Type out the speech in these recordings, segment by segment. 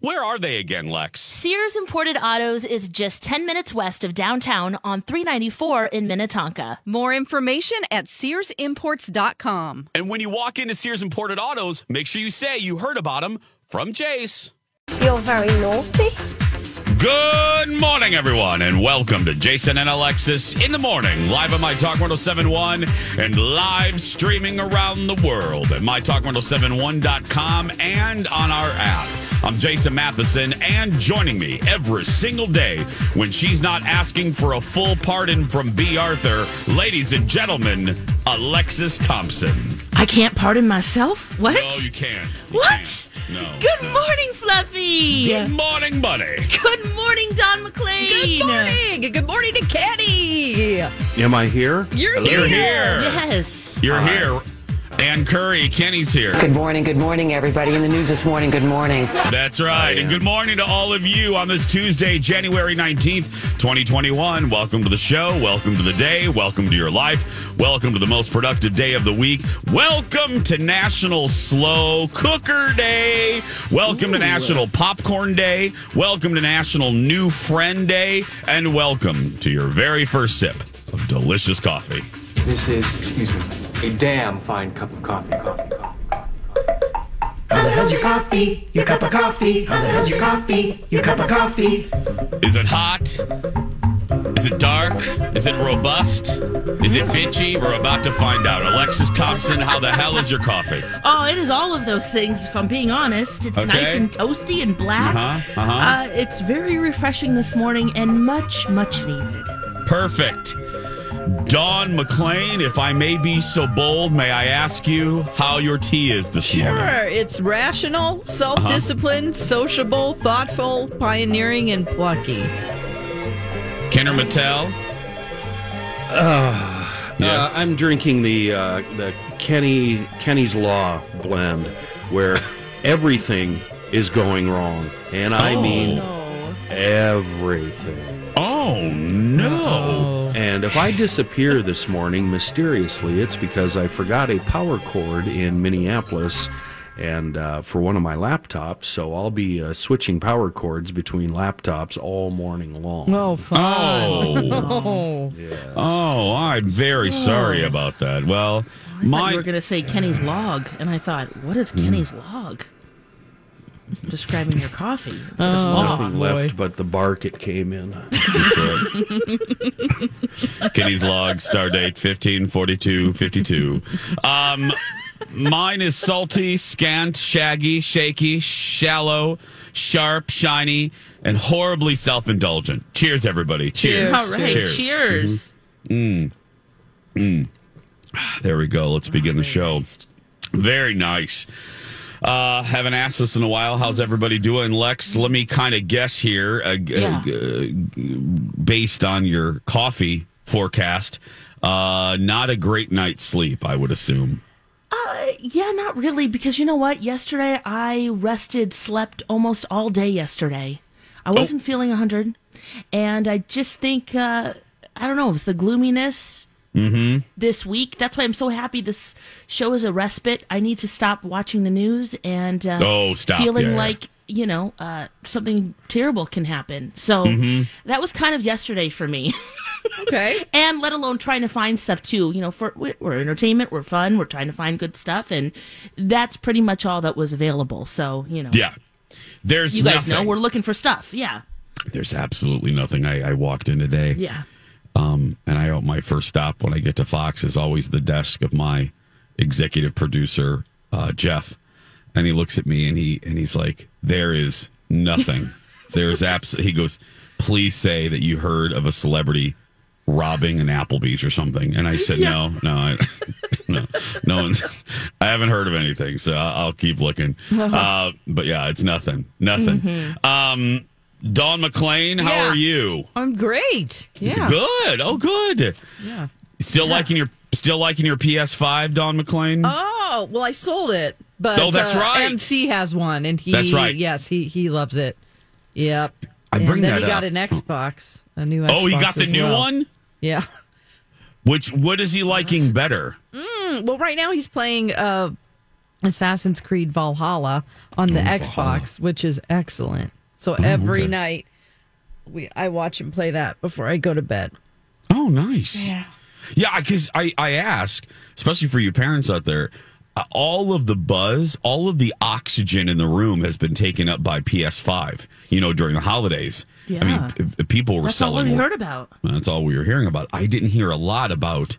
where are they again, Lex? Sears Imported Autos is just 10 minutes west of downtown on 394 in Minnetonka. More information at SearsImports.com. And when you walk into Sears Imported Autos, make sure you say you heard about them from Jace. You're very naughty. Good morning, everyone, and welcome to Jason and Alexis in the morning, live on My Talk 1071 and live streaming around the world at MyTalk1071.com and on our app. I'm Jason Matheson, and joining me every single day when she's not asking for a full pardon from Bea Arthur, ladies and gentlemen, Alexis Thompson. I can't pardon myself? What? No, you can't. You What? can't. No. Good no. morning, Fluffy. Good morning, buddy. Good morning, Don McLean. Good morning. Good morning to Kenny. Am I here? You're You're here. here. Yes. You're here. Ann Curry, Kenny's here. Good morning, good morning, everybody. In the news this morning, good morning. That's right. And good morning to all of you on this Tuesday, January 19th, 2021. Welcome to the show. Welcome to the day. Welcome to your life. Welcome to the most productive day of the week. Welcome to National Slow Cooker Day. Welcome to National Popcorn Day. Welcome to National New Friend Day. And welcome to your very first sip of delicious coffee. This is, excuse me, a damn fine cup of coffee. Coffee, coffee, coffee. How the hell's your coffee? Your cup of coffee? How the hell's your coffee? Your cup of coffee? Is it hot? Is it dark? Is it robust? Is it bitchy? We're about to find out. Alexis Thompson, how the hell is your coffee? Oh, it is all of those things, if I'm being honest. It's Okay. nice and toasty and black. Uh-huh, uh-huh. Uh, it's very refreshing this morning and much, much needed. Perfect. Dawn McLean, if I may be so bold, may I ask you how your tea is this morning? Sure, it's rational, self disciplined, sociable, thoughtful, pioneering, and plucky. Kenner Mattel? yes. Uh, I'm drinking the uh, the Kenny Kenny's Law blend, where everything is going wrong, and I Oh. mean everything. oh, no. And if I disappear this morning mysteriously, it's because I forgot a power cord in Minneapolis, and uh, for one of my laptops. So I'll be uh, switching power cords between laptops all morning long. Oh, fun. Oh. Oh, I'm very sorry about that. Well, I thought my you were going to say Kenny's log, and I thought, what is Kenny's log? Describing your coffee. It's a There's log. nothing left but the bark it came in. Kenny's log, star date 154252. Um, mine is salty, scant, shaggy, shaky, shallow, sharp, shiny, and horribly self indulgent. Cheers, everybody. Cheers. All right. Cheers. Mm. Mm. There we go. Let's begin the show. Very nice. Uh, haven't asked this in a while. How's everybody doing, Lex? Let me kind of guess here, uh, Yeah. uh, based on your coffee forecast. Uh, not a great night's sleep, I would assume. Uh, yeah, not really, because you know what? Yesterday I rested, slept almost all day yesterday. I wasn't feeling 100, and I just think, uh, I don't know, it's the gloominess Mm-hmm. this week. That's why I'm so happy this show is a respite. I need to stop watching the news and uh, Oh, stop. feeling Yeah, yeah. like you know uh, something terrible can happen. So Mhm. that was kind of yesterday for me. okay, and let alone trying to find stuff too. You know, for we're, we're entertainment, we're fun, we're trying to find good stuff, and that's pretty much all that was available. So you know, Yeah. There's you guys know we're looking for stuff. Yeah, There's absolutely nothing. I, I walked in today. yeah. Um, and I hope my first stop when I get to Fox is always the desk of my executive producer, uh, Jeff. And he looks at me and he and he's like, "There is nothing. There's abs." He goes, "Please say that you heard of a celebrity robbing an Applebee's or something." And I said, "No, no, I, no, no one's. I haven't heard of anything, so I'll, keep looking." Uh, but yeah, it's nothing, nothing. Mhm. Um, Dawn McClain, how Yeah. are you? I'm great. Yeah. Good. Oh, good. Yeah. Still liking your still liking your PS5, Don McClain. Oh well, I sold it, but Oh, that's uh, right. MC has one, and he That's right. Yes, he he loves it. Yep. I and bring then that he got an Xbox, a new. Xbox oh, he got the new well. one. Yeah. Which what is he liking better? Mm, well, right now he's playing uh, Assassin's Creed Valhalla on the Oh, Xbox, which is excellent. So every okay. night we I watch him play that before I go to bed. Oh, nice. Yeah, yeah. Because I I ask, especially for you parents out there, uh, all of the buzz, all of the oxygen in the room has been taken up by PS5. You know, during the holidays. Yeah. I mean, p- p- people were That's all selling. we heard about. That's all we were hearing about. I didn't hear a lot about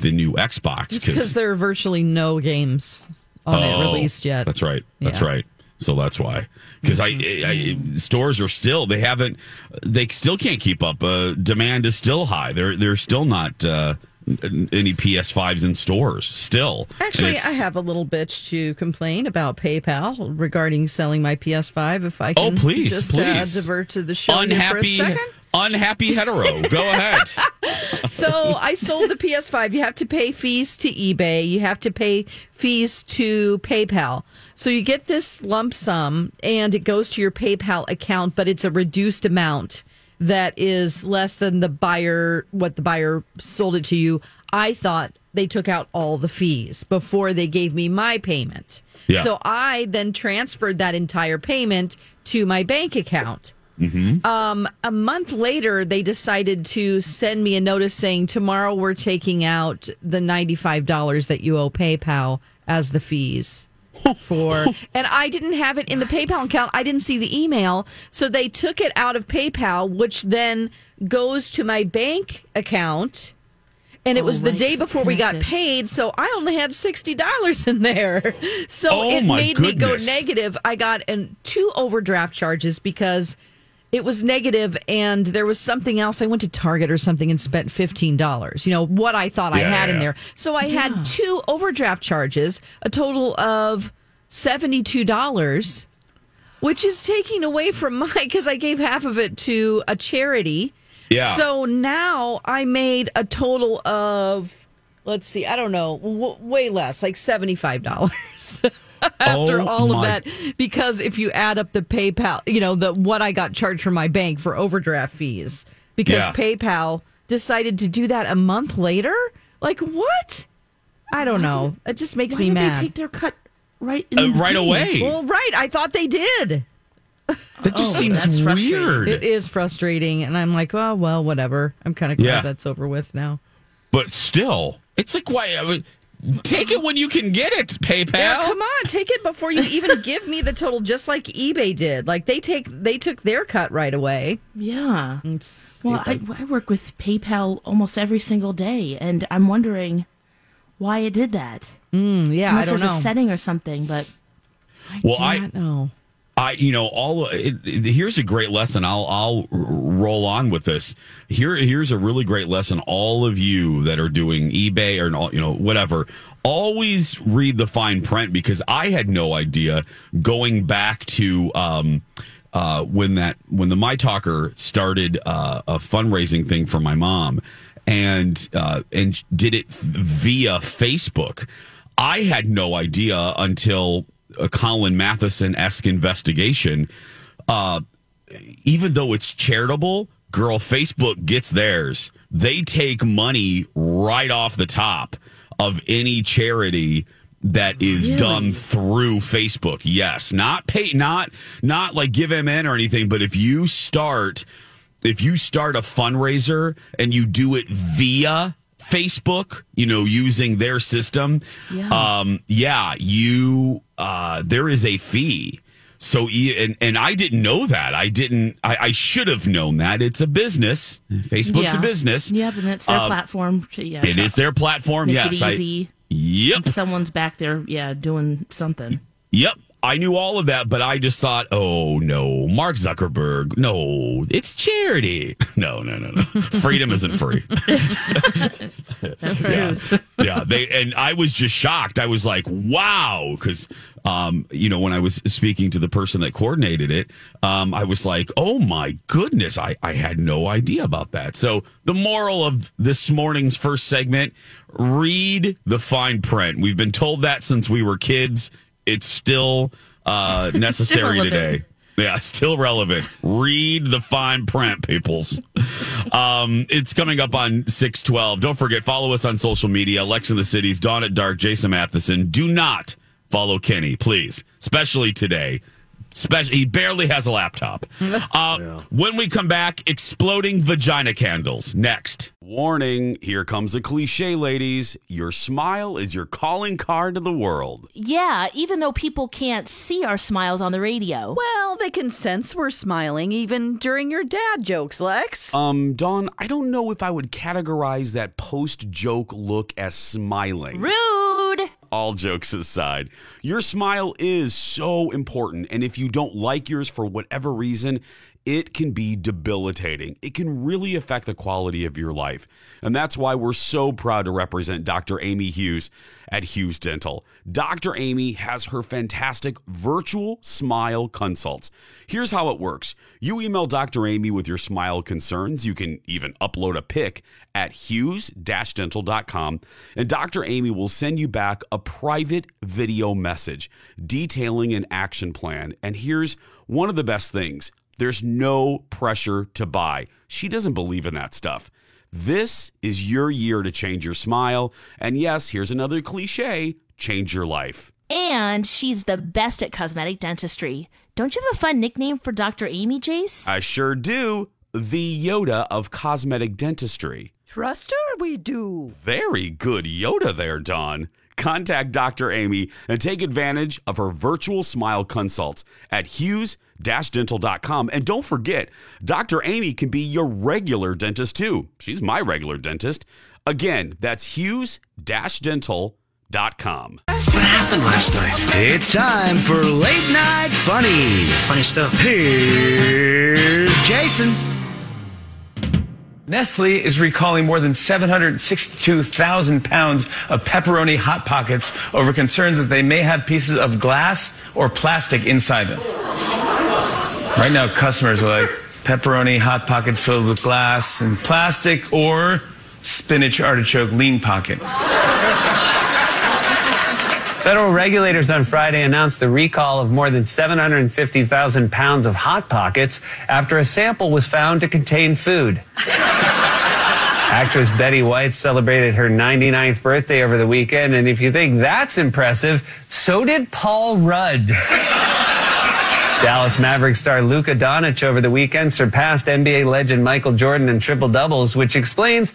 the new Xbox because there are virtually no games on it Oh, released yet. That's right. That's Yeah. right. So that's why. Because I, I, stores are still they haven't they still can't keep up. Uh, demand is still high. They're they're still not uh, any PS5s in stores still. Actually, I have a little bitch to complain about PayPal regarding selling my PS5. If I Oh, can please, just Uh, please. divert to the show here for a second. Unhappy hetero. Go ahead. so I sold the PS5. You have to pay fees to eBay. You have to pay fees to PayPal. So you get this lump sum and it goes to your PayPal account, but it's a reduced amount that is less than the buyer, what the buyer sold it to you. I thought they took out all the fees before they gave me my payment. Yeah. So I then transferred that entire payment to my bank account. Mm-hmm. Um, a month later, they decided to send me a notice saying tomorrow we're taking out the ninety-five dollars that you owe PayPal as the fees for. and I didn't have it in the PayPal account. I didn't see the email, so they took it out of PayPal, which then goes to my bank account. And it Oh, was the right, day 'cause it's before we got paid, so I only had sixty dollars in there. So Oh, it my made me go negative. I got an, two overdraft charges because it was negative and there was something else. I went to Target or something and spent $15. You know, what I thought I Yeah, had in there. So I had two overdraft charges, a total of $72, which is taking away from my, because I gave half of it to a charity. Yeah. So now I made a total of, let's see, I don't know, w- way less, like $75. After Oh, all of that, because if you add up the PayPal, you know, the what I got charged from my bank for overdraft fees, because Yeah. PayPal decided to do that a month later. Like what? I don't know. It just makes Why me did mad. they take their cut right in Uh, the right beginning. away. Well, right. I thought they did. That just Oh, seems weird. It is frustrating, and I'm like, oh well, whatever. I'm kind of glad Yeah. that's over with now. But still, it's like why? I mean, take it when you can get it. PayPal. Yeah, come on, take it before you even give me the total, just like eBay did. Like they take they took their cut right away. Yeah. Well, I. I work with PayPal almost every single day, and I'm wondering why it did that. Mm, yeah, Unless I don't there's know. a setting or something, but Well, I Can't know. I, you know, all it, it- here's a great lesson. I'll I'll roll on with this. Here, here's a really great lesson. All of you that are doing eBay or you know whatever, always read the fine print because I had no idea going back to um, uh, when that when the My Talker started uh, a fundraising thing for my mom and uh, and did it via Facebook. I had no idea until a Colin Matheson esque investigation. Uh, even though it's charitable, girl, Facebook gets theirs. They take money right off the top of any charity that is Really? done through Facebook. Yes, not pay, not not like GiveMN or anything, but if you start if you start a fundraiser and you do it via Facebook, you know, using their system, Yeah. um, yeah, you uh, there is a fee. So and and I didn't know that. I didn't. I, I should have known that. It's a business. Facebook's yeah. a business. Yeah, but it's their Uh, platform. To, yeah, It is their platform. Make yes. it I- easy. yep. Someone's back there, yeah, doing something. Yep. I knew all of that, but I just thought, oh no, Mark Zuckerberg. No, it's charity. No, no, no, no. Freedom isn't free. That's yeah. yeah. They and I was just shocked. I was like, wow, because um, you know, when I was speaking to the person that coordinated it, um, I was like, oh my goodness, I, I had no idea about that. So the moral of this morning's first segment, read the fine print. We've been told that since we were kids. It's still uh necessary relevant. today. Yeah, still relevant. Read the fine print, peoples. Um, it's coming up on 612. Don't forget, follow us on social media. Lex in the Cities, Dawn at Dark, Jason Matheson. Do not follow Kenny, please. Especially today. Especially, he barely has a laptop. Uh, When we come back, exploding vagina candles. Next. Warning, here comes a cliche, ladies. Your smile is your calling card to the world. Yeah, even though people can't see our smiles on the radio. Well, they can sense we're smiling even during your dad jokes, Lex. Um, Dawn, I don't know if I would categorize that post joke look as smiling. Rude! All jokes aside, your smile is so important. And if you don't like yours for whatever reason, it can be debilitating. It can really affect the quality of your life. And that's why we're so proud to represent Dr. Amy Hughes at Hughes Dental. Dr. Amy has her fantastic virtual smile consults. Here's how it works you email Dr. Amy with your smile concerns. You can even upload a pic at hughes dental.com, and Dr. Amy will send you back a private video message detailing an action plan. And here's one of the best things there's no pressure to buy. She doesn't believe in that stuff. This is your year to change your smile. And yes, here's another cliche change your life. And she's the best at cosmetic dentistry. Don't you have a fun nickname for Dr. Amy, Jace? I sure do. The Yoda of cosmetic dentistry. Trust her, we do. Very good Yoda there, Don. Contact Dr. Amy and take advantage of her virtual smile consults at hughes-dental.com. And don't forget, Dr. Amy can be your regular dentist too. She's my regular dentist. Again, that's hughes-dental.com. What happened last night? It's time for late night funnies. Funny stuff. Here's Jason. Nestle is recalling more than 762,000 pounds of pepperoni Hot Pockets over concerns that they may have pieces of glass or plastic inside them. Right now, customers are like pepperoni Hot Pocket filled with glass and plastic or spinach artichoke lean pocket. Federal regulators on Friday announced the recall of more than 750,000 pounds of Hot Pockets after a sample was found to contain food. Actress Betty White celebrated her 99th birthday over the weekend, and if you think that's impressive, so did Paul Rudd. Dallas Mavericks star Luka Doncic over the weekend surpassed NBA legend Michael Jordan in triple doubles, which explains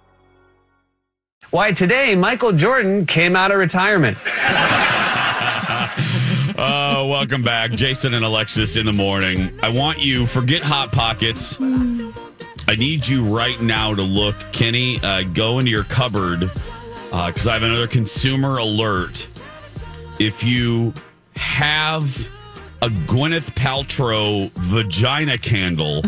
Why today Michael Jordan came out of retirement. Uh, welcome back, Jason and Alexis in the morning. I want you forget hot pockets. I need you right now to look, Kenny. Uh, go into your cupboard because I have another consumer alert. If you have a Gwyneth Paltrow vagina candle.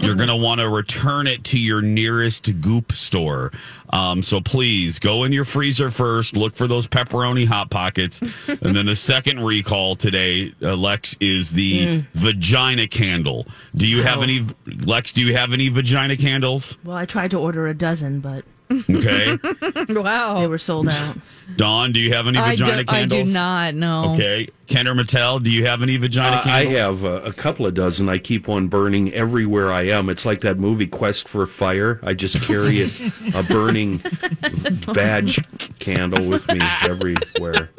You're going to want to return it to your nearest Goop store. Um, so please go in your freezer first. Look for those pepperoni hot pockets, and then the second recall today, uh, Lex, is the Mm. vagina candle. Do you have any, Lex? Do you have any vagina candles? Well, I tried to order a dozen, but Okay, wow, they were sold out. Dawn, do you have any I, do, vagina I do not know. Okay, Kendra Mattel, do you have any vagina Uh, I have uh, a couple of dozen. I keep one burning everywhere I am. It's like that movie Quest for Fire. I just carry it, a burning vag candle with me everywhere.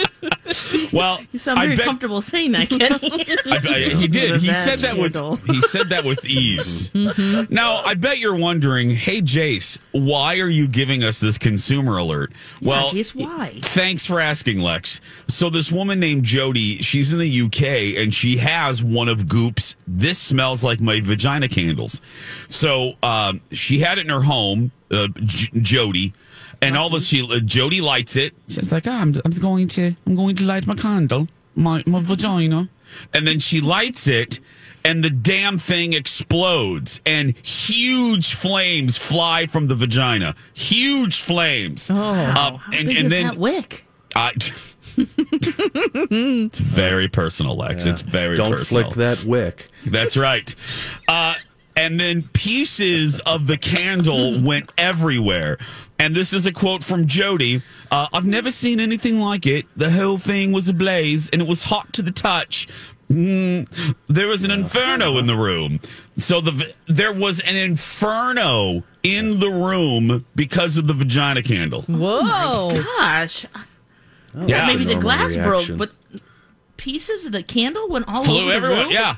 Well, You sound I very bet- comfortable saying that, Kenny. I, I, he did. He said that with he said that with ease. Now, I bet you're wondering, hey Jace, why are you giving us this consumer alert? Well, Jace, why? Thanks for asking, Lex. So this woman named Jody, she's in the UK and she has one of Goop's "This Smells Like My Vagina" candles. So um, she had it in her home, uh, J- Jody. And all of a sudden, uh, Jody lights it. She's like, "Ah, I'm, I'm going to, I'm going to light my candle, my, my vagina. And then she lights it, and the damn thing explodes, and huge flames fly from the vagina. Huge flames. Oh, How and, big and is then that wick? I, it's very personal, Lex. Yeah. It's very Don't personal. flick that wick. That's right. Uh, and then pieces of the candle went everywhere. And this is a quote from Jody. Uh, I've never seen anything like it. The whole thing was ablaze and it was hot to the touch. Mm, there was an inferno in the room. So the there was an inferno in the room because of the vagina candle. Whoa. Gosh. Yeah. Maybe the glass reaction. broke, but pieces of the candle went all flew over the room? Yeah,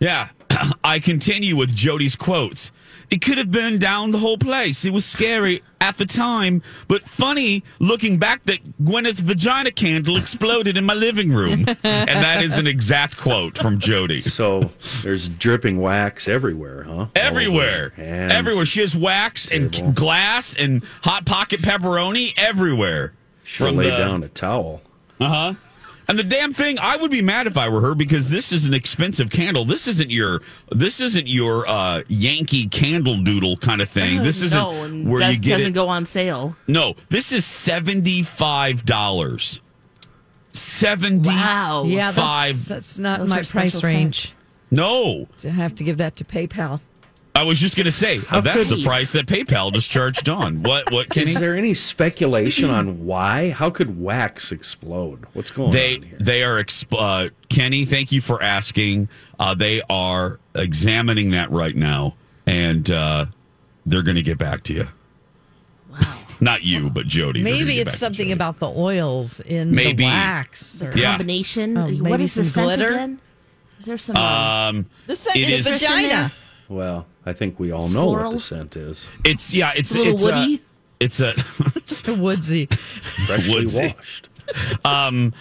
yeah. I continue with Jody's quotes. It could have burned down the whole place. It was scary at the time, but funny looking back that Gwyneth's vagina candle exploded in my living room. and that is an exact quote from Jody. So there's dripping wax everywhere, huh? Everywhere. Everywhere. She has wax and Table. glass and hot pocket pepperoni everywhere. She'll lay down a towel. Uh huh. And the damn thing, I would be mad if I were her because this is an expensive candle. This isn't your this isn't your uh, Yankee candle doodle kind of thing. This isn't no, where you get doesn't it. go on sale. no, this is seventy five dollars. Seventy Wow. Yeah, that's, that's not Those my price special range. No, To have to give that to PayPal. I was just gonna say How that's the he? price that PayPal just charged on. What? What? Kenny? Is there any speculation on why? How could wax explode? What's going they on here? they are exp- uh, Kenny. Thank you for asking. Uh, they are examining that right now, and uh, they're going to get back to you. Wow. Not you, but Jody. Maybe it's something about the oils in Maybe. the wax. or- Yeah. Combination. Oh, what maybe is the some scent glitter? again? Is there some? Um, The scent it is is- vagina. Well, I think we all know what the scent is. It's yeah. It's A it's woody? A, it's a Woodsy. Freshly Woodsy. washed. um.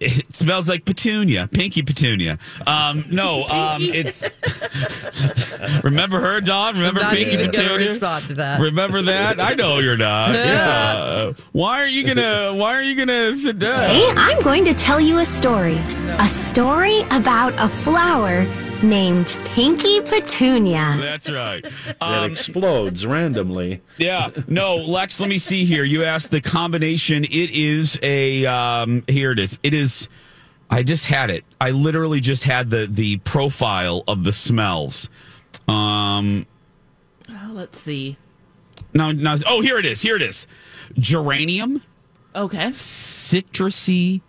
It smells like petunia, pinky petunia. Um, no, um, it's. remember her, Dawn? Remember not Pinky even gonna Petunia? respond to that. Remember that? I know you're not. Yeah. Why are you gonna? Why are you gonna sit down? Hey, I'm going to tell you a story. A story about a flower named Pinky Petunia. That's right. that Um, explodes randomly. yeah. No, Lex, let me see here. You asked the combination. It is a um here it is. It is I just had it. I literally just had the the profile of the smells. Um Oh, let's see. no, no oh here it is. Here it is. Geranium, Okay. citrusy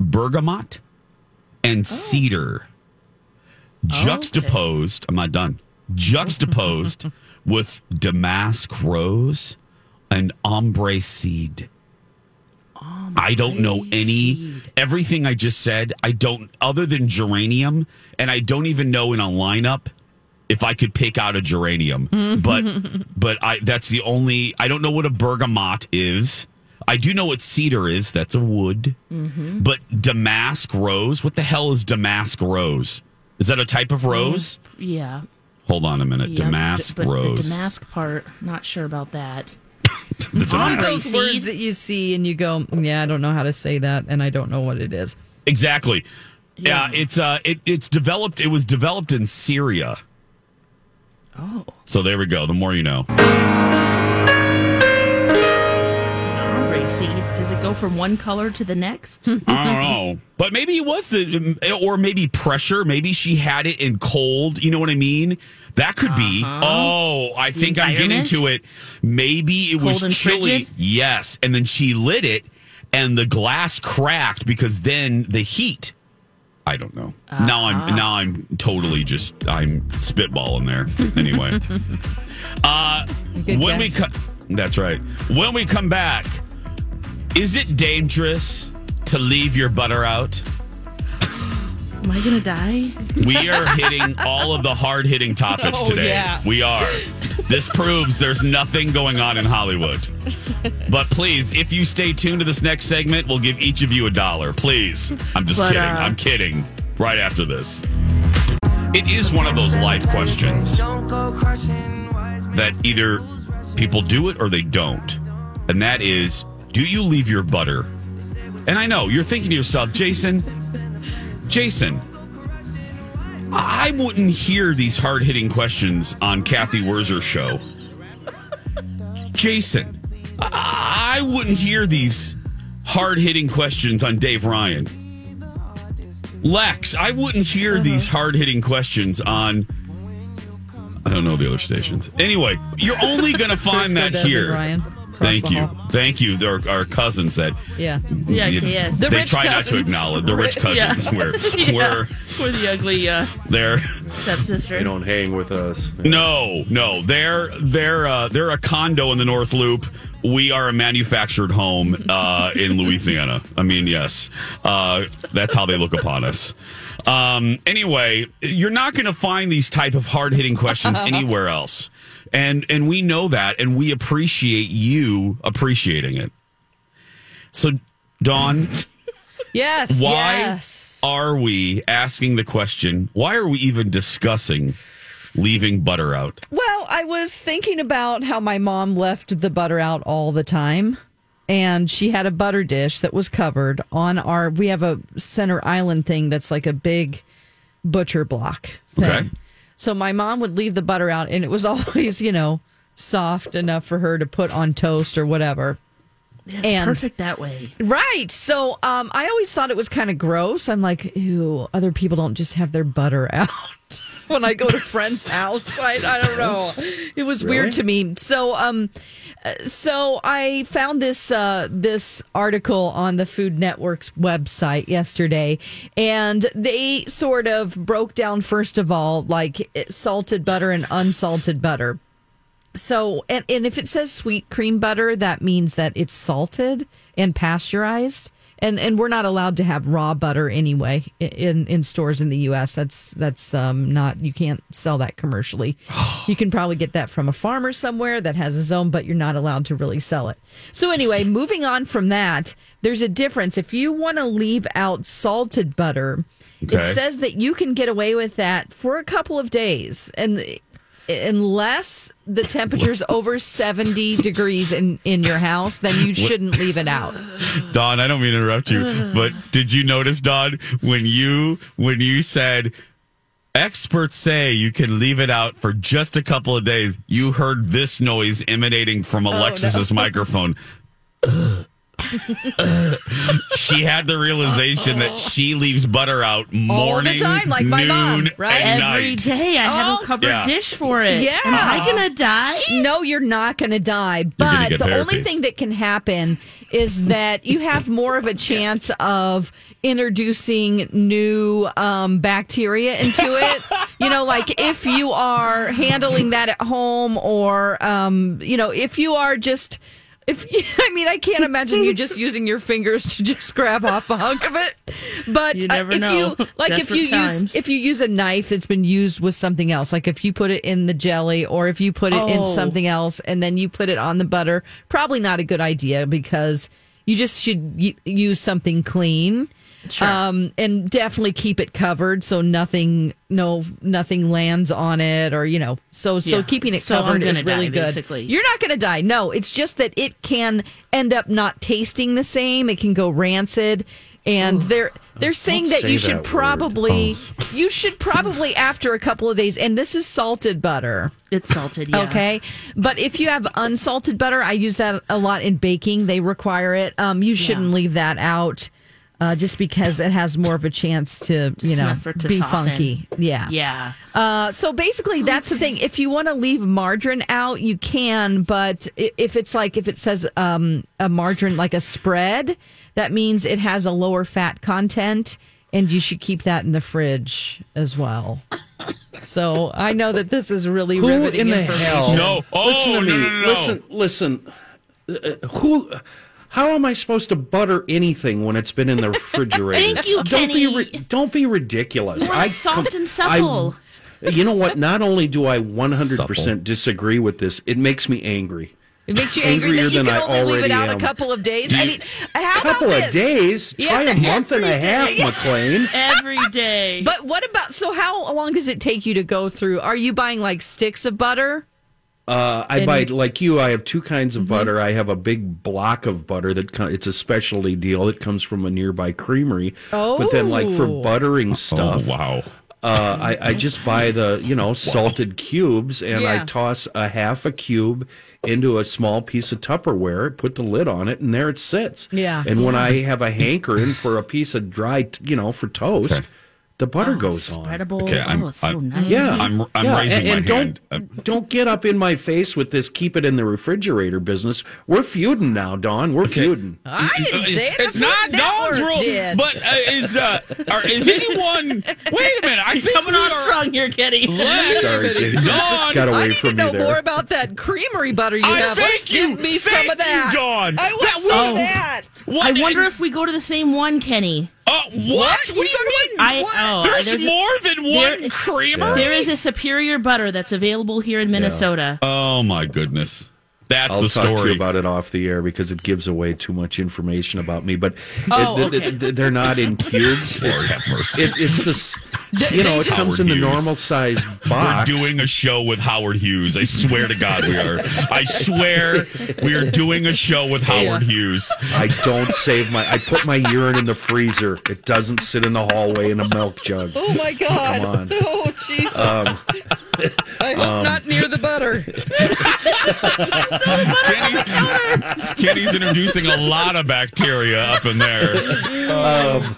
bergamot, and cedar. Juxtaposed, I'm not done. Juxtaposed with damask rose and ombre seed. I don't know any everything I just said. I don't other than geranium, and I don't even know in a lineup if I could pick out a geranium. but but I that's the only I don't know what a bergamot is. I do know what cedar is. That's a wood. Mm-hmm. But damask rose, what the hell is damask rose? Is that a type of rose? Yeah. Hold on a minute. yeah, damask but rose. The damask part, not sure about that. The One of damask- those words that you see and you go, yeah, I don't know how to say that, and I don't know what it is. Exactly. Yeah, it's uh it, it's developed it was developed in Syria. Oh. So there we go. The more you know. Ombre seed. Does it go from one color to the next? I don't know. But maybe it was the or maybe pressure, maybe she had it in cold, you know what I mean? That could be. Uh-huh. Oh, I think I'm getting to it. Maybe it was Cold and chilly. frigid? Yes, and then she lit it and the glass cracked because then the heat I don't know. Now Uh-huh. I'm now I'm totally just I'm spitballing there. Anyway. uh Good when we guess. come That's right. When we come back, is it dangerous to leave your butter out? Am I gonna die? We are hitting all of the hard hitting topics Oh, today. yeah. We are. This proves there's nothing going on in Hollywood. But please, if you stay tuned to this next segment, we'll give each of you a dollar. Please. I'm just But, kidding. uh, I'm kidding. Right after this. It is one of those life questions that either people do it or they don't. And that is do you leave your butter? And I know you're thinking to yourself, Jason, Jason, I wouldn't hear these hard hitting questions on Cathy Wurzer's show. Jason, I wouldn't hear these hard hitting questions on Dave Ryan. Lex, I wouldn't hear uh-huh. these hard hitting questions on. I don't know the other stations. Anyway, you're only going to find that here. Ryan. Across Thank the you. hall. Thank you. They're our cousins that Yeah. Yeah, you- yes. The they rich try not to cousins. acknowledge the rich Ri- yeah. cousins. Where Yeah. where We're the ugly uh, they're stepsister. They don't hang with us. no no they're they're uh, they're a condo in the North Loop. We are a manufactured home uh, in Louisiana. I mean, yes, uh, that's how they look upon us. Um, anyway, you're not going to find these type of hard hitting questions anywhere else, and and we know that, and we appreciate you appreciating it. So, Dawn. Yes. Why Yes. are we asking the question? Why are we even discussing leaving butter out? Well, I was thinking about how my mom left the butter out all the time. And she had a butter dish that was covered on our. We have a center island thing that's like a big butcher block thing. Okay. So my mom would leave the butter out, and it was always, you know, soft enough for her to put on toast or whatever. Yeah, it's And- perfect that way. Right. So um, I always thought it was kind of gross. I'm like, ew, other people don't just have their butter out when I go to friends' house. I, I don't know. It was weird to me. So um, so I found this uh, this article on the Food Network's website yesterday, and they sort of broke down first of all like salted butter and unsalted butter. So, and, and if it says sweet cream butter, that means that it's salted and pasteurized. And and we're not allowed to have raw butter anyway in in stores in the U.S. That's that's um, not you can't sell that commercially. you can probably get that from a farmer somewhere that has his own, but you're not allowed to really sell it. So anyway, moving on from that, there's a difference. If you want to leave out salted butter, Okay. it says that you can get away with that for a couple of days, and unless the temperature's over 70 degrees in, in your house, then you shouldn't leave it out. Don, I don't mean to interrupt you, but did you notice, Don, when you when you said Experts say you can leave it out for just a couple of days. You heard this noise emanating from Oh, Alexis's microphone. she had the realization that she leaves butter out morning, time, like my noon, mom, right? and Every night. day I have Oh. a covered Yeah. dish for it. Yeah. Am I gonna die? No, you're not going to die. gonna But get the only herpes. thing that can happen is that you have more of a chance of introducing new um, bacteria into it. you know, like if you are handling that at home, or um, you know, if you are just. If I mean, I can't imagine you just using your fingers to just grab off a hunk of it. But You uh, if know. you like, if you Desperate use if you use a knife that's been used with something else, like if you put it in the jelly or if you put it in Oh. something else and then you put it on the butter, probably not a good idea because you just should y- use something clean. Sure. Um, and definitely keep it covered so nothing, no, nothing lands on it or, you know, so, so Yeah. keeping it So covered is really die, good. basically. You're not going to die. No, it's just that it can end up not tasting the same. It can go rancid. And they're they're saying that say you should that probably you should probably after a couple of days and this is salted butter. It's salted. Yeah. Okay. But if you have unsalted butter, I use that a lot in baking. They require it. Um, you shouldn't leave that out uh, just because it has more of a chance to, you know, to be soften. funky. Yeah. Yeah. Uh, so basically, that's the thing. If you want to leave margarine out, you can. But if it's like, if it says um, a margarine, like a spread, that means it has a lower fat content. And you should keep that in the fridge as well. So I know that this is really Who riveting in the information. hell? No. Oh, listen to no, me. no, no, no. Listen, listen. Uh, who? How am I supposed to butter anything when it's been in the refrigerator? Thank you, don't be ri- don't be ridiculous. You want it soft and supple. I, you know what? Not only do I 100% Supple. disagree with this, it makes me angry. It makes you angry Angrier that you than can I only leave it out am. a couple of days. I You- mean, how couple about of this? days. Try Yeah, a month and a half, day. McLean. Every day. But what about so? How long does it take you to go through? Are you buying like sticks of butter? Uh, I And- buy like you. I have two kinds Mm-hmm. of butter. I have a big block of butter that co- it's a specialty deal. It comes from a nearby creamery. Oh, But then, like for Oh. buttering stuff, Oh, wow. uh, I, I just buy the you know salted cubes, and I toss a half a cube into a small piece of Tupperware, put the lid on it, and there it sits. Yeah. And when I have a hankering for a piece of dry, you know, for toast, Okay. The butter goes on. Okay, I'm- oh, it's so nice. Yeah, I'm- I'm yeah. raising and, my and don't hand. Don't get up in my face with this. Keep it in the refrigerator business. We're feuding now, Don. We're feuding. I didn't say it. It's not Don's rule, did. but uh, is uh, are, is anyone? Wait a minute! I You're think coming we on are strong here, Kenny. less Sorry, Jason. Dawn. Got I need from to know there. more about that creamery butter you I have. thank Let's you. give me Thank some of that. you, Dawn. I want That some was- of that. What? I wonder if we go to the same one, Kenny. Uh, what? What do you mean? I- oh, there's, there's a- more than one there- creamer. There is a superior butter that's available here in Minnesota. Oh my goodness, that's I'll the talk to story. you about it off the air because it gives away too much information about me. But Oh, it- th- okay. th- they're not in cubes. Lord It's, have mercy. it, it's this. You know, it Howard comes in the Hughes. normal size We're doing a show with Howard Hughes. I swear to God, we are. I swear we are doing a show with Howard Hughes. I don't save my. I put my urine in the freezer. It doesn't sit in the hallway in a milk jug. Oh my God! Come on. Oh Jesus! Um, I hope not near the butter. Kenny, Kenny's introducing a lot of bacteria up in there. um, uh,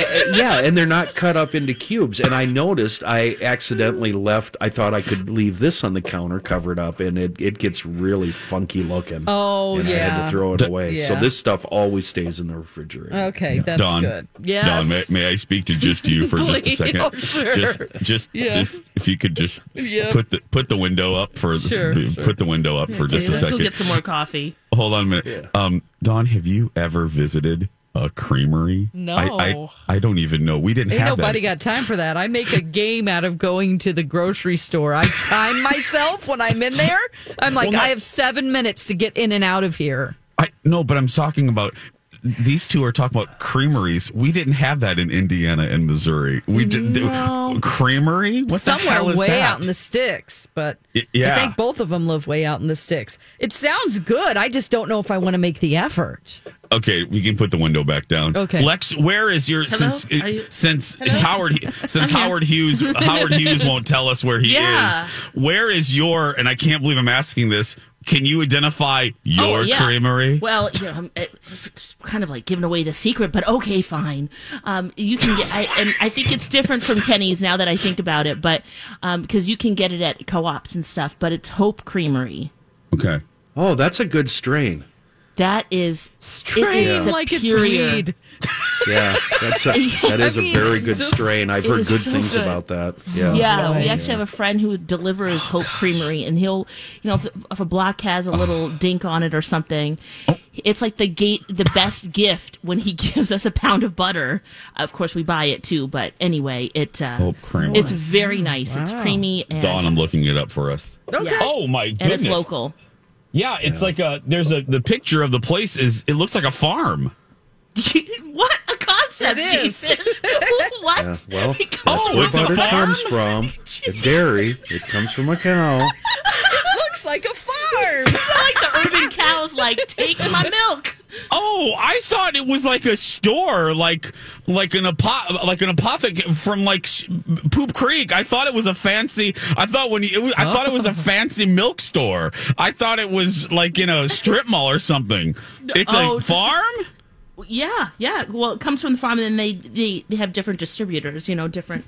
yeah, and they're not cut up into cubes. And I noticed I accidentally left. I thought I could leave this on the counter covered up, and it, it gets really funky looking. Oh and I had to throw it away. So this stuff always stays in the refrigerator. Okay, that's Don, good. Yes. Don, may, may I speak to just you for just a second? Oh, sure. Just, just Yeah. if, if you could just Yeah. put the put the window up for Sure, put sure. the window up for just Okay, a let's go second. get some more coffee. Hold on a minute. Um, Don, have you ever visited a creamery? No. I, I, I don't even know. We didn't Ain't have nobody that. got time for that. I make a game out of going to the grocery store. I time myself when I'm in there. I'm like, Well, not- I have seven minutes to get in and out of here. I no, but I'm talking about these two are talking about creameries. We didn't have that in Indiana and Missouri. We did No. creamery. What the Somewhere hell is way that? out in the sticks, but Y- yeah. I think both of them live way out in the sticks. It sounds good. I just don't know if I want to make the effort. Okay, we can put the window back down. Okay. Lex, where is your Hello? since you- since Hello? Howard since Howard Hughes Howard Hughes won't tell us where he Yeah. is. Where is your and I can't believe I'm asking this. Can you identify your Oh, yeah. creamery? Well, you know, um, it's kind of like giving away the secret, but okay, fine. Um, you can get, I, and I think it's different from Kenny's now that I think about it, but because you can get it at co-ops and stuff. But it's Hope Creamery. Okay. Oh, that's a good strain. That is Strain it is like it's superior. weed. Yeah, that's a, that is I a mean, very good just- strain. I've heard good so things good. about that. Yeah. Yeah, we Yeah. actually have a friend who delivers Hope Creamery, and he'll, you know, if, if a block has a little dink on it or something, it's like the gate, the best gift when he gives us a pound of butter. Of course, we buy it too, but anyway, it uh, Hope Creamery. it's very nice. It's creamy and Dawn, I'm looking it up for us. Okay. Oh my goodness. and it's local. Yeah, it's like a there's a the picture of the place is it looks like a farm. what a concept! It is. What? Yeah, well, that's Oh, where it's a butter farm? comes from. A dairy. It comes from a cow. it looks like a farm. It's not like the urban cows like take my milk. Oh, I thought it was like a store, like like an apo- like an apothec from like S- Poop Creek. I thought it was a fancy. I thought when you, it was, I thought it was a fancy milk store. I thought it was like in a strip mall or something. It's Oh, a farm. Yeah, yeah. Well, it comes from the farm, and then they, they they have different distributors. You know, different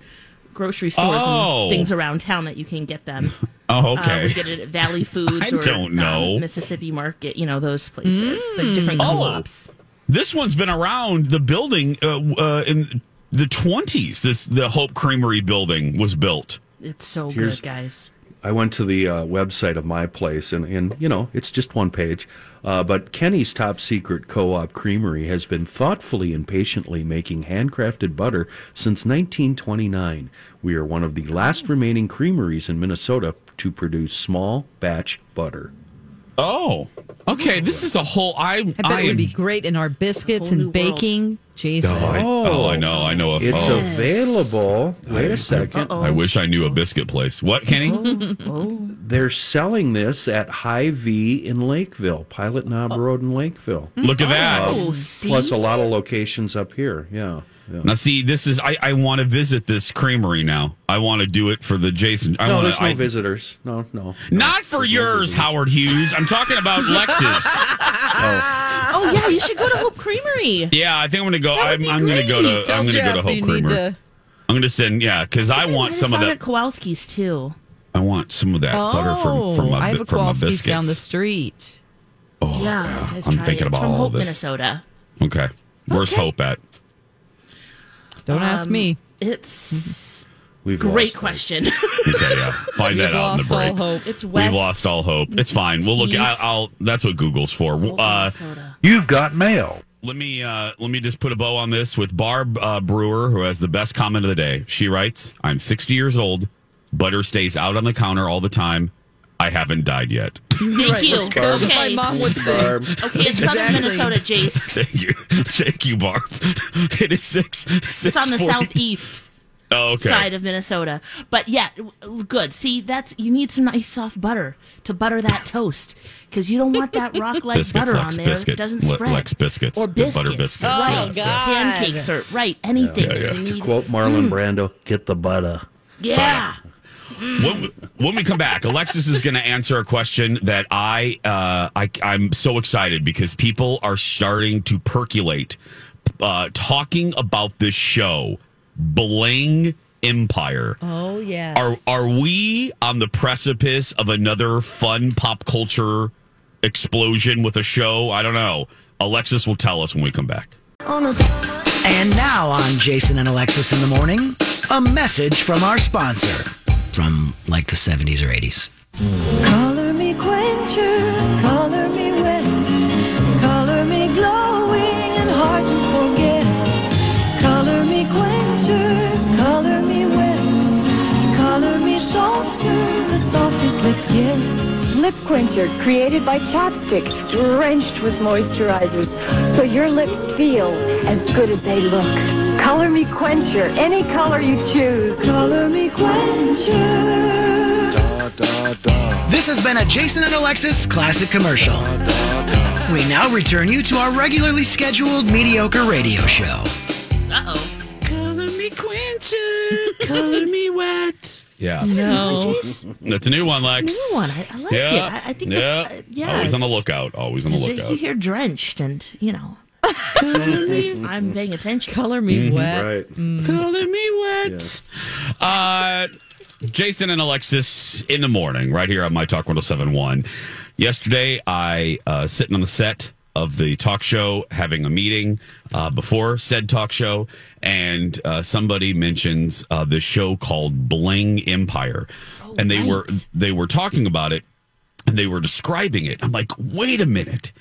grocery stores Oh. and things around town that you can get them. Oh, Uh, okay. we get it at Valley Foods. I or, don't know. um, Mississippi Market. You know those places. The different Oh. co-ops. This one's been around the building uh, uh, in the twenties. This the Hope Creamery building was built. It's so Here's- good, guys. I went to the uh, website of my place, and, and you know, it's just one page. Uh, but Kenny's top secret co op creamery has been thoughtfully and patiently making handcrafted butter since 1929. We are one of the last remaining creameries in Minnesota to produce small batch butter. Oh, okay. This is a whole. I I bet I it would am be great in our biscuits Whole new and baking. Jason. Oh, I, oh, I know. I know. A, It's oh. available. Wait a second. I wish I knew a biscuit place. What, Kenny? Oh, oh. They're selling this at Hy-Vee in Lakeville, Pilot Knob oh. Road in Lakeville. Look at that. Oh, see? Plus a lot of locations up here. Yeah. Yeah. Now, see, this is. I, I want to visit this creamery now. I want to do it for the Jason. I no, want there's no I, visitors. No, no. Not for yours, Howard Hughes. I'm talking about Lexus. Oh. oh yeah, you should go to Hope Creamery. Yeah, I think I'm going to go. That I'm, I'm going to go great. to. I'm going to go to Hope Creamery. to- I'm going to send. Yeah, because I want some of There's that. Kowalski's too. I want some of that butter from oh, from Oh, my I have a from my Kowalski's biscuits. down the street. Oh, yeah, you guys I'm thinking it. It's about from all Hope, this. Minnesota. Okay, where's Hope at? Don't ask Um, me. It's We've great lost question. Okay, yeah. Find We've that out in the lost all break. hope. It's We've lost all hope. It's fine. We'll look. I, East. I'll. That's what Google's for. Uh, You've got mail. let me uh, let me just put a bow on this with Barb uh, Brewer, who has the best comment of the day. She writes, "I'm 60 years old. Butter stays out on the counter all the time. I haven't died yet." Thank Right, you. That's what my mom would say. Barb. Okay, it's southern Minnesota, Jace. Thank you, thank you, Barb. It is six. six It's on the 40 southeast Oh, okay. side of Minnesota. But yeah, good. See, that's you need some nice soft butter to butter that toast because you don't want that rock like butter Lex on there. biscuit. It doesn't Le- spread. Lex biscuits. or The butter biscuits. biscuits, Oh, yeah, right. God. Pancakes or right anything. Yeah, yeah. that To quote Marlon mm. Brando, get the butter. yeah. When, when we come back, Alexis is going to answer a question that I, uh, I I'm so excited because people are starting to percolate, uh, talking about this show, Bling Empire. Oh yes. Are are we on the precipice of another fun pop culture explosion with a show? I don't know. Alexis will tell us when we come back. And now on Jason and Alexis in the morning, a message from our sponsor from like the 70s or 80s. Color me quencher, color me wet, color me glowing and hard to forget. Color me quencher, color me wet, color me softer, the softest lips yet. Lip Quencher, created by Chapstick, drenched with moisturizers, so your lips feel as good as they look. Color Me Quencher, any color you choose. Color Me Quencher. This has been a Jason and Alexis classic commercial. We now return you to our regularly scheduled mediocre radio show. Uh oh. Color me quencher, color me wet. Yeah. No. That's a new one, Lex. New one. I, I like yeah. it. I, I think. Yeah. that- uh, yeah. Always on the lookout. Always on the lookout. you hear drenched, and you know. I'm paying attention. Color me Mhm. wet. Right. Color me wet. Uh, Jason and Alexis in the morning, right here on My Talk 1071. Yesterday, I uh, sitting on the set of the talk show, having a meeting uh, before said talk show, and uh, somebody mentions uh, this show called Bling Empire, and they were they were talking about it, and they were describing it. I'm like, wait a minute.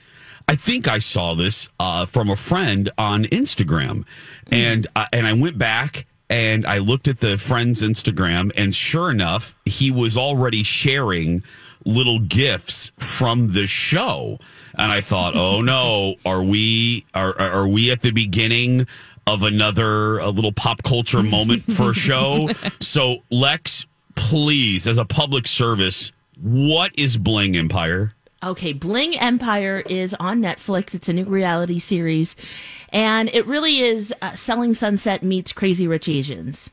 I think I saw this uh, from a friend on Instagram, and uh, and I went back and I looked at the friend's Instagram, and sure enough, he was already sharing little gifts from the show, and I thought, oh no, are we are are are we at the beginning? Of another a little pop culture moment for a show. So, Lex, please, as a public service, what is Bling Empire? Okay, Bling Empire is on Netflix. It's a new reality series, and it really is uh, Selling Sunset meets Crazy Rich Asians.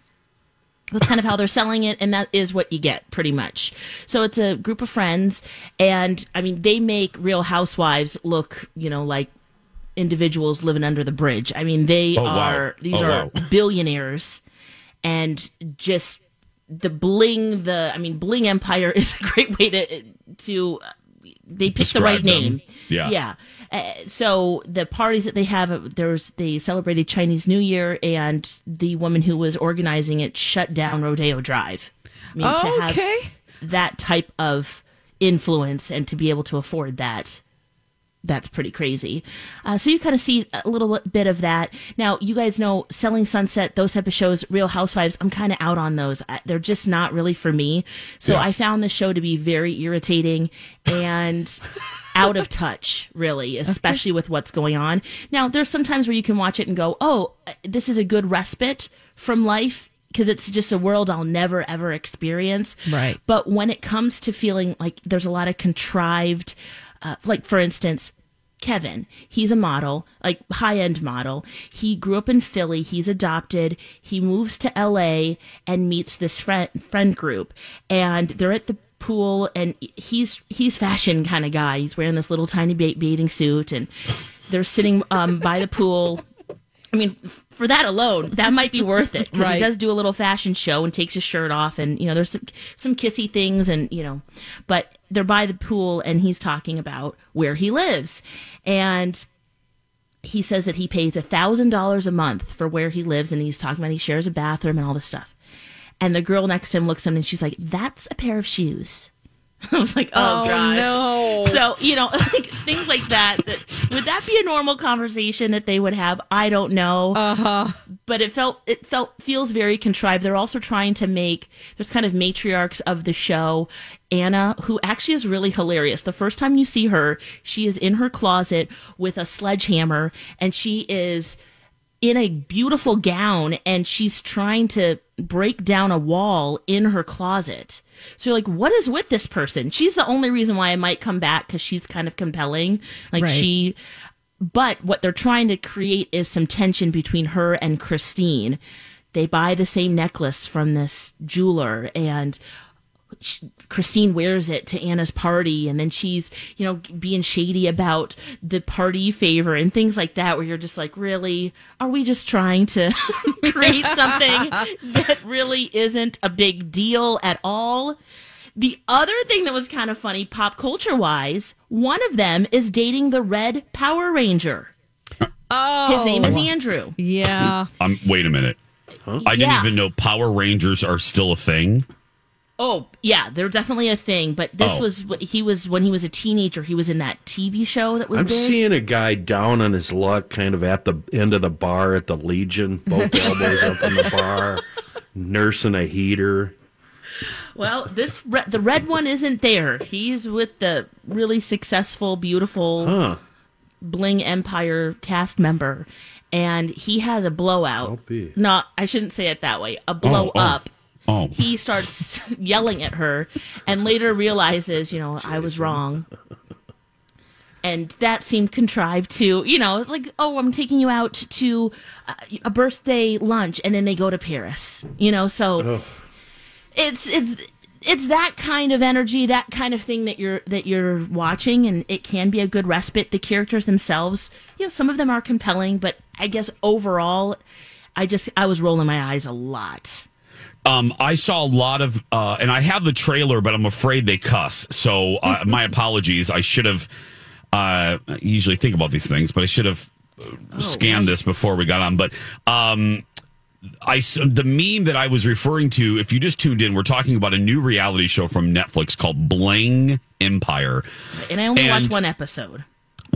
That's kind of how they're selling it, and that is what you get pretty much. So it's a group of friends, and I mean, they make Real Housewives look, you know, like individuals living under the bridge. I mean, they Oh, wow. are these Oh, are wow. billionaires, and just the bling. The I mean, Bling Empire is a great way to to they picked the right them. name. Yeah. Yeah. Uh, so the parties that they have, uh, there's they celebrated Chinese New Year, and the woman who was organizing it shut down Rodeo Drive. I mean, to have Okay. that type of influence and to be able to afford that. That's pretty crazy. Uh, so you kind of see a little bit of that. Now, you guys know Selling Sunset, those type of shows, Real Housewives, I'm kind of out on those. I, they're just not really for me. So Yeah. I found the show to be very irritating and out of touch, really, especially with what's going on. Now, there's some times where you can watch it and go, oh, this is a good respite from life because it's just a world I'll never, ever experience. Right. But when it comes to feeling like there's a lot of contrived, uh, like for instance, Kevin, he's a model, like high end model. He grew up in Philly. He's adopted. He moves to LA and meets this friend friend group, and they're at the pool. And he's he's fashion kind of guy. He's wearing this little tiny ba- bathing suit, and they're sitting um, by the pool. I mean, for that alone, that might be worth it because Right. he does do a little fashion show and takes his shirt off, and you know, there's some, some kissy things, and you know, but they're by the pool, and he's talking about where he lives, and he says that he pays a thousand dollars a month for where he lives, and he's talking about he shares a bathroom and all this stuff, and the girl next to him looks at him and she's like, "That's a pair of shoes." I was like, "Oh, Oh, gosh!" no. So you know, like things like that, that. Would that be a normal conversation that they would have? I don't know. Uh huh. But it felt it felt feels very contrived. They're also trying to make there's kind of matriarchs of the show. Anna, who actually is really hilarious. The first time you see her, she is in her closet with a sledgehammer, and she is in a beautiful gown and she's trying to break down a wall in her closet. So you're like, what is with this person? She's the only reason why I might come back because she's kind of compelling. Like Right. she, but what they're trying to create is some tension between her and Christine. They buy the same necklace from this jeweler and sh- Christine wears it to Anna's party, and then she's, you know, being shady about the party favor and things like that, where you're just like, really? Are we just trying to create something that really isn't a big deal at all? The other thing that was kind of funny, pop culture wise, one of them is dating the red Power Ranger. Oh, His name is Andrew. Yeah. Um, wait a minute. I didn't Yeah. even know Power Rangers are still a thing. Oh, yeah, they're definitely a thing. But this Oh. was he was when he was a teenager. He was in that TV show that was I'm big. seeing a guy down on his luck, kind of at the end of the bar at the Legion, both elbows up in the bar, nursing a heater. Well, this re- the red one isn't there. He's with the really successful, beautiful Huh. Bling Empire cast member, and he has a blowout. Oh, be. No, I shouldn't say it that way. A blow oh. oh. up. Oh. He starts yelling at her, and later realizes, you know, I was wrong. And that seemed contrived too. You know, it's like, oh, I'm taking you out to uh, a birthday lunch, and then they go to Paris. You know, so it's it's it's that kind of energy, that kind of thing that you're that you're watching, and it can be a good respite. The characters themselves, you know, some of them are compelling, but I guess overall, I just I was rolling my eyes a lot. Um, I saw a lot of, uh, and I have the trailer, but I'm afraid they cuss. So uh, my apologies. I should have. Uh, I usually think about these things, but I should have uh, scanned this before we got on. But um, I the meme that I was referring to. If you just tuned in, we're talking about a new reality show from Netflix called Bling Empire. And I only And- watched one episode.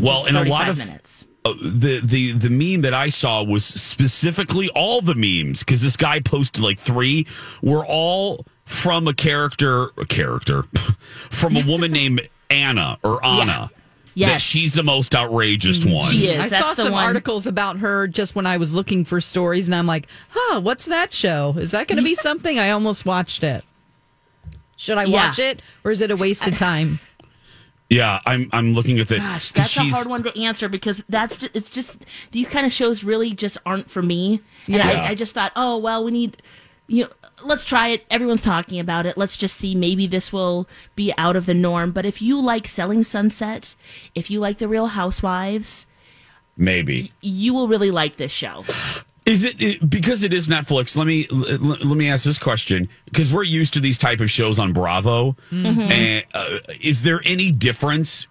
Well, and a lot of minutes. Uh, the the the meme that I saw was specifically all the memes because this guy posted like three were all from a character a character from a woman named Anna or Anna. Yes. That she's the most outrageous one. She is. I saw some articles about her just when I was looking for stories, and I'm like, huh, what's that show? Is that going to be something? I almost watched it. Should I Yeah. watch it, or is it a waste of time? Yeah, I'm I'm looking at the Gosh, that's a hard one to answer because that's just, it's just these kind of shows really just aren't for me. And Yeah. I, I just thought, oh well, we need you know, let's try it. Everyone's talking about it. Let's just see. Maybe this will be out of the norm. But if you like Selling Sunset, if you like The Real Housewives, maybe. you will really like this show. Is it, it because it is Netflix? Let me let, let me ask this question because we're used to these type of shows on Bravo. Mhm. And, uh, is there any difference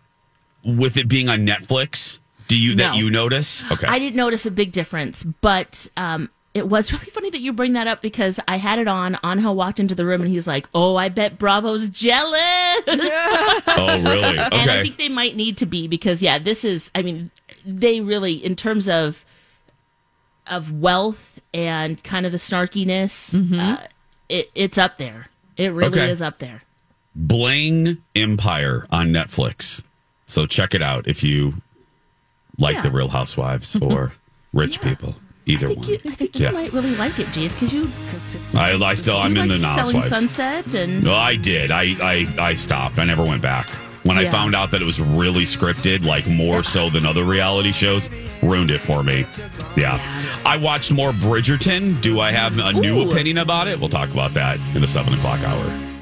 with it being on Netflix? Do you that you notice? Okay, I didn't notice a big difference, but um, it was really funny that you bring that up because I had it on. Anhel walked into the room and he's like, "Oh, I bet Bravo's jealous." oh really? And I think they might need to be because yeah, this is. I mean, they really, in terms of of wealth and kind of the snarkiness, uh, it, it's up there. It really Okay. is up there. Bling Empire on Netflix. So check it out if you like Yeah. the Real Housewives or Rich People. Either one. You, I think you Yeah. might really like it, Jeez, because you. Cause it's, I, I still I'm in the like Selling Housewives. Sunset and No, I did. I, I I stopped. I never went back. When I found out that it was really scripted, like more so than other reality shows, ruined it for me. Yeah. I watched more Bridgerton. Do I have a new opinion about it? We'll talk about that in the seven o'clock hour.